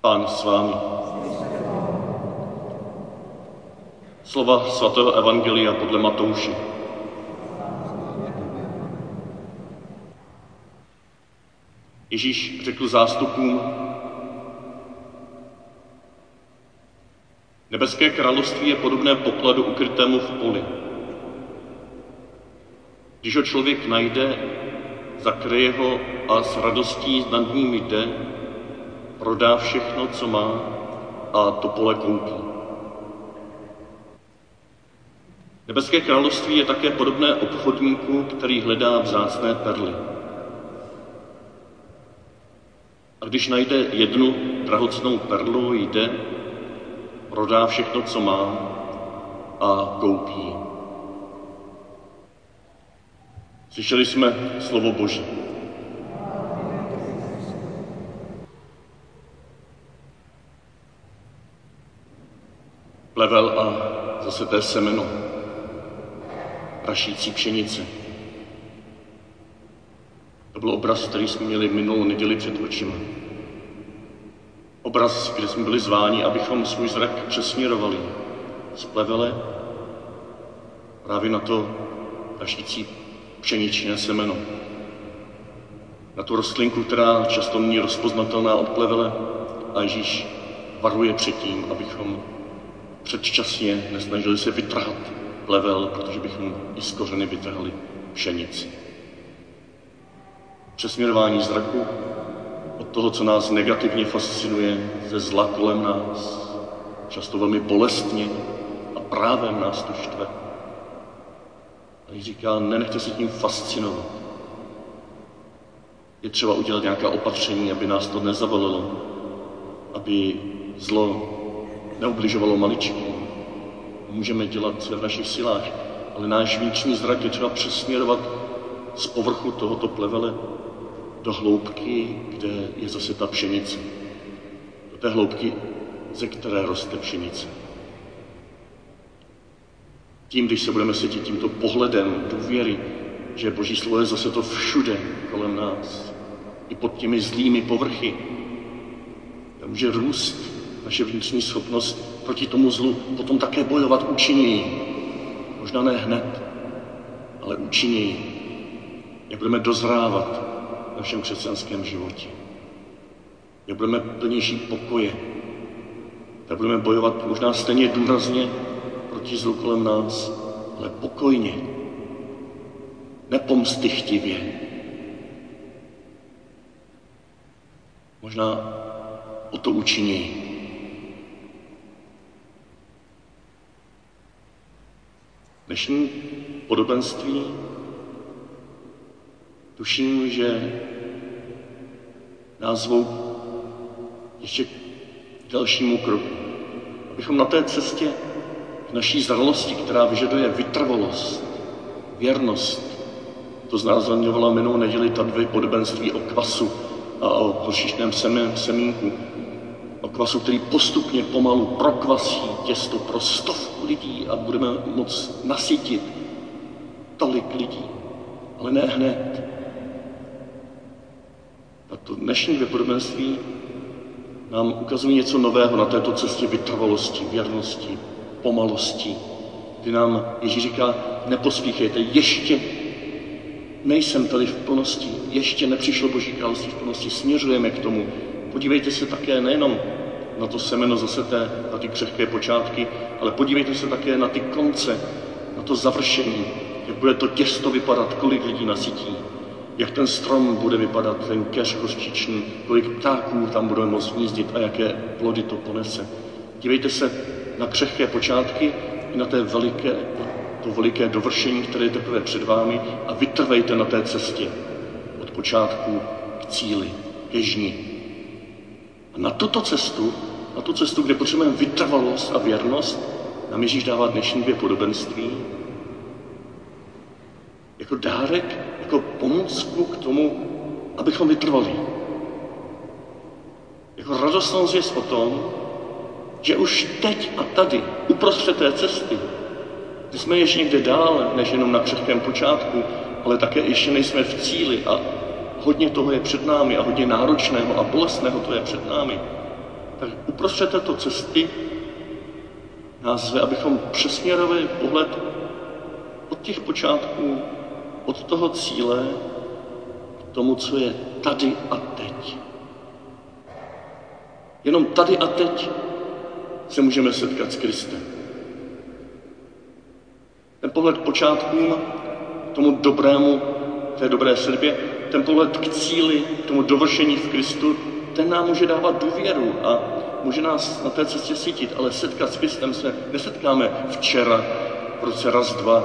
Pán s vámi. Slova svatého Evangelia podle Matouše. Ježíš řekl zástupům, Nebeské království je podobné pokladu ukrytému v poli. Když ho člověk najde, zakryje ho a s radostí nad ním jde, prodá všechno, co má a to pole koupí. Nebeské království je také podobné obchodníku, který hledá vzácné perly. A když najde jednu drahocnou perlu, jde, prodá všechno, co má a koupí. Slyšeli jsme slovo Boží. Plevel a zase té semeno, prašící pšenice. To byl obraz, který jsme měli minulou neděli před očima. Obraz, kde jsme byli zváni, abychom svůj zrak přesměrovali z plevele právě na to prašící pšeničné semeno. Na tu rostlinku, která často není rozpoznatelná od plevele a Ježíš varuje před tím, abychom předčasně nesnažili se vytrhat plevel, protože bychom i z kořeny vytrhali pšenici. Přesměrování zraku od toho, co nás negativně fascinuje, ze zla kolem nás, často velmi bolestně a právem nás to štve. A říká, nenechte se tím fascinovat. Je třeba udělat nějaká opatření, aby nás to nezavalilo, aby zlo neubližovalo maličkým. Můžeme dělat, v našich silách, ale náš vnitřní zrak je třeba přesměrovat z povrchu tohoto plevele do hloubky, kde je zase ta pšenice. Do té hloubky, ze které roste pšenice. Tím, když se budeme světit tímto pohledem důvěry, že Boží slovo je zase to všude kolem nás, i pod těmi zlými povrchy, tam může růst naše vnitřní schopnost proti tomu zlu potom také bojovat účinněji. Možná ne hned, ale účinněji. Jak budeme dozrávat v našem křesťanském životě. Jak budeme plnější pokoje. Jak budeme bojovat možná stejně důrazně proti zlu kolem nás, ale pokojně. Nepomstychtivě. Možná o to účinněji. Dnešní podobenství tuším, že nás zvou ještě k dalšímu kroku. Abychom na té cestě k naší zralosti, která vyžaduje vytrvalost, věrnost, to znázorňovala minulou neděli ta dvě podobenství o kvasu a o hošišném semínku, kvasu, který postupně pomalu prokvasí těsto pro stovku lidí a budeme moc nasytit tolik lidí, ale ne hned. A to dnešní vypodobenství nám ukazuje něco nového na této cestě vytrvalosti, věrnosti, pomalosti, kdy nám Ježíš říká, nepospíchejte, ještě nejsem tady v plnosti, ještě nepřišlo Boží království v plnosti, směřujeme k tomu, Podívejte se také nejenom na to semeno zaseté, na ty křehké počátky, ale podívejte se také na ty konce, na to završení, jak bude to těsto vypadat, kolik lidí nasytí, jak ten strom bude vypadat, ten keř hořčičný, kolik ptáků tam budeme moct hnízdit a jaké plody to ponese. Dívejte se na křehké počátky i na té veliké, to veliké dovršení, které je teprve před vámi a vytrvejte na té cestě od počátku k cíli, ke žni, na tuto cestu, na tu cestu, kde potřebujeme vytrvalost a věrnost, nám Ježíš dává dnešní dvě podobenství jako dárek, jako pomůcku k tomu, abychom vytrvali. Jako radostnou zvěst o tom, že už teď a tady, uprostřed té cesty, kdy jsme ještě někde dál, než jenom na křehkém počátku, ale také ještě nejsme v cíli a hodně toho je před námi a hodně náročného a bolestného to je před námi. tak uprostřed této cesty nás zve, abychom přesměrovali pohled od těch počátků, od toho cíle k tomu, co je tady a teď. Jenom tady a teď se můžeme setkat s Kristem. Ten pohled k počátkům, tomu dobrému, té dobré srdbě, ten pohled k cíli, k tomu dovršení v Kristu, ten nám může dávat důvěru a může nás na té cestě sítit, ale setkat s Kristem se nesetkáme včera, v roce raz, dva,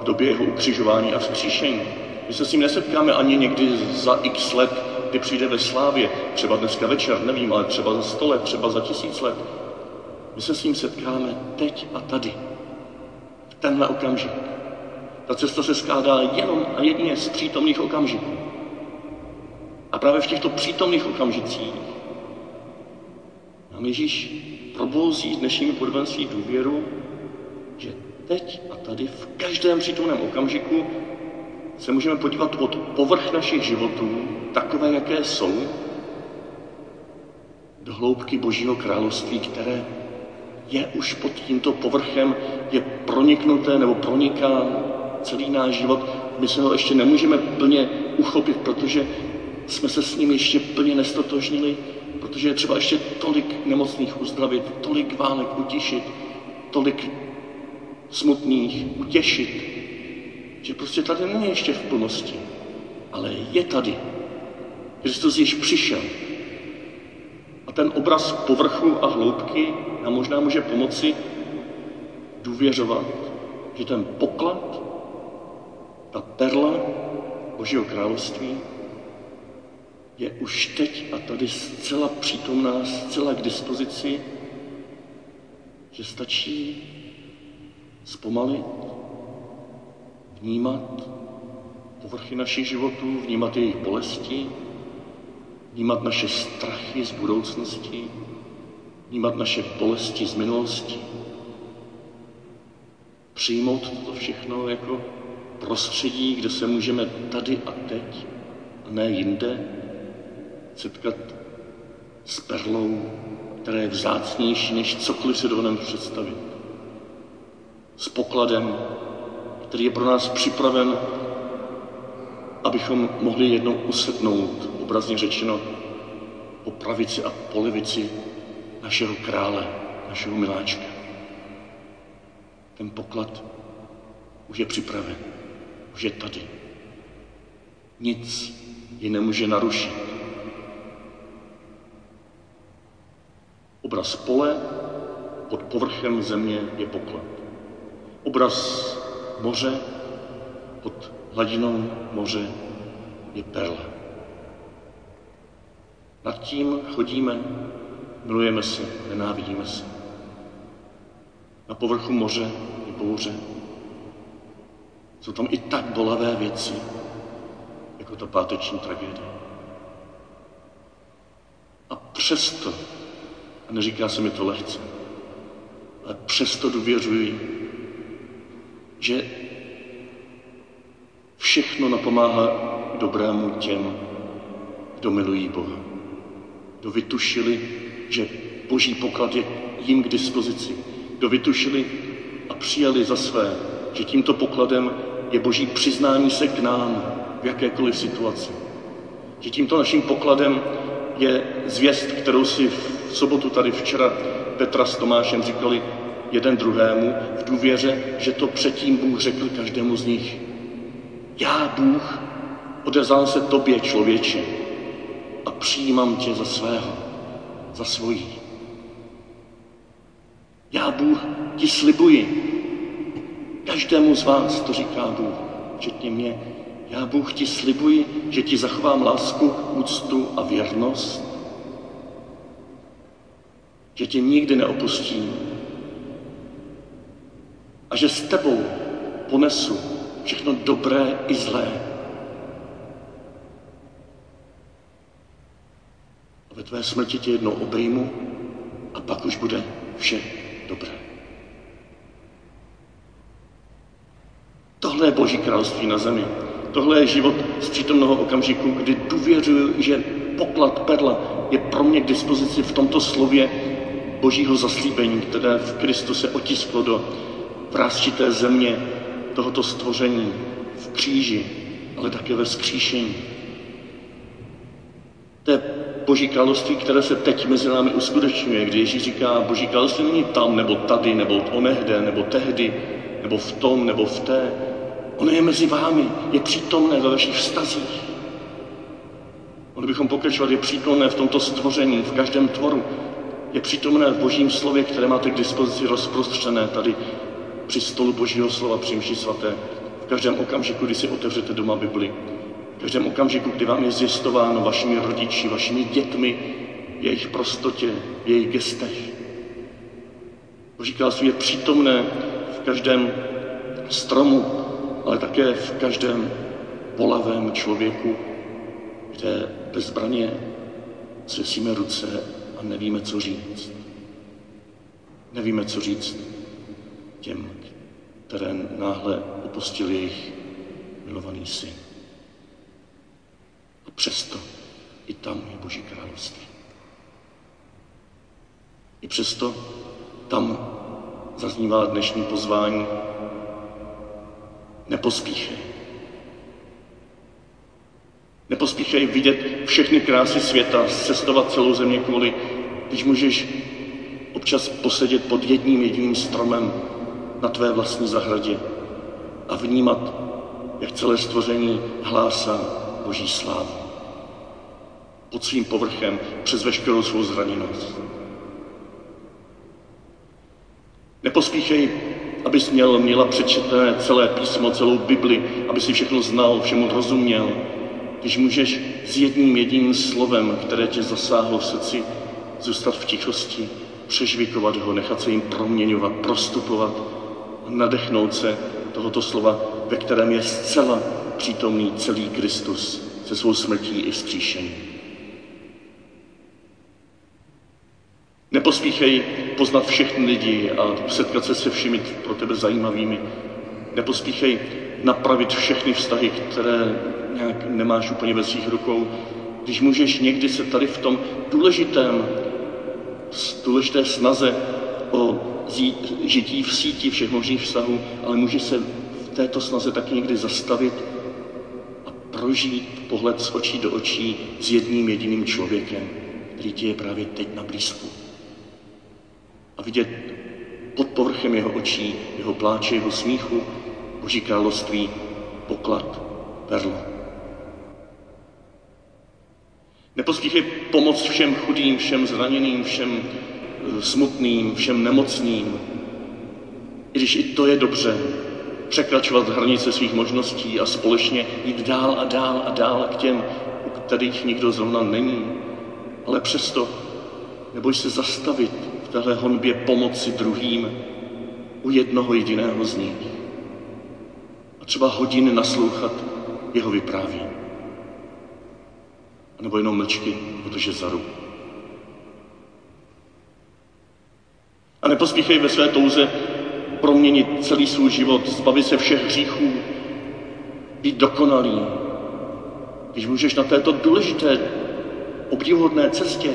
v době jeho ukřižování a vzkříšení. My se s ním nesetkáme ani někdy za x let, kdy přijde ve slávě, třeba dneska večer, nevím, ale třeba za sto let, třeba za tisíc let. My se s ním setkáme teď a tady, v tenhle okamžik. Ta cesta se skládá jenom a jedině z přítomných okamžiků. A právě v těchto přítomných okamžicích nám Ježíš probouzí dnešnímu podobenství důvěru, že teď a tady v každém přítomném okamžiku se můžeme podívat od povrch našich životů, takové, jaké jsou, do hloubky Božího království, které je už pod tímto povrchem, je proniknuté nebo proniká celý náš život. My se ho ještě nemůžeme plně uchopit, protože jsme se s ním ještě plně nestotožnili, protože je třeba ještě tolik nemocných uzdravit, tolik válek utišit, tolik smutných utěšit, že prostě tady není ještě v plnosti, ale je tady. Kristus již přišel. A ten obraz povrchu a hloubky nám možná může pomoci důvěřovat, že ten poklad, ta perla Božího království je už teď a tady zcela přítomná, zcela k dispozici, že stačí zpomalit, vnímat povrchy našich životů, vnímat jejich bolesti, vnímat naše strachy z budoucnosti, vnímat naše bolesti z minulosti, přijmout to všechno jako prostředí, kde se můžeme tady a teď a ne jinde setkat s perlou, která je vzácnější než cokoliv si dovolím představit. S pokladem, který je pro nás připraven, abychom mohli jednou usednout, obrazně řečeno, po pravici a po levici našeho krále, našeho miláčka. Ten poklad už je připraven, už je tady. Nic ji nemůže narušit. Obraz pole pod povrchem země je poklad. Obraz moře pod hladinou moře je perla. Nad tím chodíme, milujeme se, nenávidíme se. Na povrchu moře je bouře. Jsou tam i tak bolavé věci, jako ta páteční tragédie. A přesto, a neříká se mi to lehce, ale přesto důvěřuji, že všechno napomáhá dobrému těm, kdo milují Boha. Kdo vytušili, že boží poklad je jim k dispozici. Kdo vytušili a přijali za své, že tímto pokladem je boží přiznání se k nám v jakékoliv situaci. Že tímto naším pokladem je zvěst, kterou si v sobotu tady včera Petra s Tomášem říkali jeden druhému v důvěře, že to předtím Bůh řekl každému z nich. Já, Bůh, odezal se tobě, člověče, a přijímám tě za svého, za svojí. Já, Bůh, ti slibuji, každému z vás, to říká Bůh, včetně mě, já, Bůh, ti slibuji, že ti zachovám lásku, úctu a věrnost, že tě nikdy neopustím a že s tebou ponesu všechno dobré i zlé. A ve tvé smrti tě jednou obejmu a pak už bude vše dobré. Tohle je Boží království na zemi. Tohle je život z přítomného okamžiku, kdy důvěřuji, že poklad perla je pro mě k dispozici v tomto slově božího zaslíbení, které v Kristu se otisklo do vrázčité země tohoto stvoření v kříži, ale také ve skříšení. To je Boží království, které se teď mezi námi uskutečňuje, kdy Ježíš říká, Boží království není tam, nebo tady, nebo onehde, nebo tehdy, nebo v tom, nebo v té. Ono je mezi vámi, je přítomné ve vašich vztazích. Mohli bychom pokračovat, je přítomné v tomto stvoření, v každém tvoru. Je přítomné v Božím slově, které máte k dispozici rozprostřené tady při stolu Božího slova, při mši svaté. V každém okamžiku, kdy si otevřete doma Bibli. V každém okamžiku, kdy vám je zjistováno vašimi rodiči, vašimi dětmi, jejich prostotě, jejich gestech. Boží království je přítomné v každém stromu, ale také v každém polavém člověku, kde bezbraně svesíme ruce a nevíme, co říct. Nevíme, co říct těm, které náhle opustil jejich milovaný syn. A přesto i tam je Boží království. I přesto tam zaznívá dnešní pozvání nepospíchej. Nepospíchej vidět všechny krásy světa, cestovat celou země kvůli, když můžeš občas posedět pod jedním jediným stromem na tvé vlastní zahradě a vnímat, jak celé stvoření hlásá Boží slávu. Pod svým povrchem přes veškerou svou zraněnost. Nepospíchej, abys měl, měla přečetné celé písmo, celou Bibli, aby si všechno znal, všemu rozuměl. Když můžeš s jedním jediným slovem, které tě zasáhlo v srdci, zůstat v tichosti, přežvikovat ho, nechat se jim proměňovat, prostupovat nadechnout se tohoto slova, ve kterém je zcela přítomný celý Kristus se svou smrtí i vzkříšením. Nepospíchej poznat všechny lidi a setkat se se všemi pro tebe zajímavými. Nepospíchej napravit všechny vztahy, které nějak nemáš úplně ve svých rukou. Když můžeš někdy se tady v tom důležitém, důležité snaze o žití v síti všech možných vztahů, ale může se v této snaze taky někdy zastavit a prožít pohled z očí do očí s jedním jediným člověkem, který ti je právě teď na blízku a vidět pod povrchem jeho očí, jeho pláče, jeho smíchu, Boží království, poklad, perlo. Nepospíchej pomoc všem chudým, všem zraněným, všem eh, smutným, všem nemocným. I když i to je dobře, překračovat hranice svých možností a společně jít dál a dál a dál k těm, u kterých nikdo zrovna není. Ale přesto neboj se zastavit téhle honbě pomoci druhým u jednoho jediného z nich. A třeba hodiny naslouchat jeho vyprávění. Nebo jenom mlčky, protože za ruku. A nepospíchej ve své touze proměnit celý svůj život, zbavit se všech hříchů, být dokonalý. Když můžeš na této důležité, obdivuhodné cestě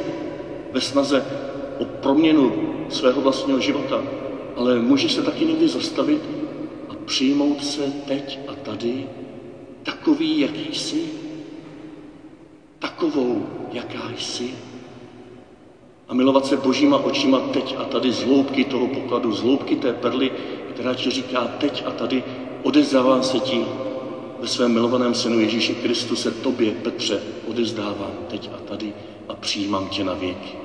ve snaze o proměnu svého vlastního života, ale můžeš se taky někdy zastavit a přijmout se teď a tady takový, jaký jsi, takovou, jaká jsi. A milovat se božíma očima teď a tady z hloubky toho pokladu, z hloubky té perly, která ti říká teď a tady, odezdávám se ti ve svém milovaném synu Ježíši Kristu se tobě, Petře, odezdávám teď a tady a přijímám tě na věky.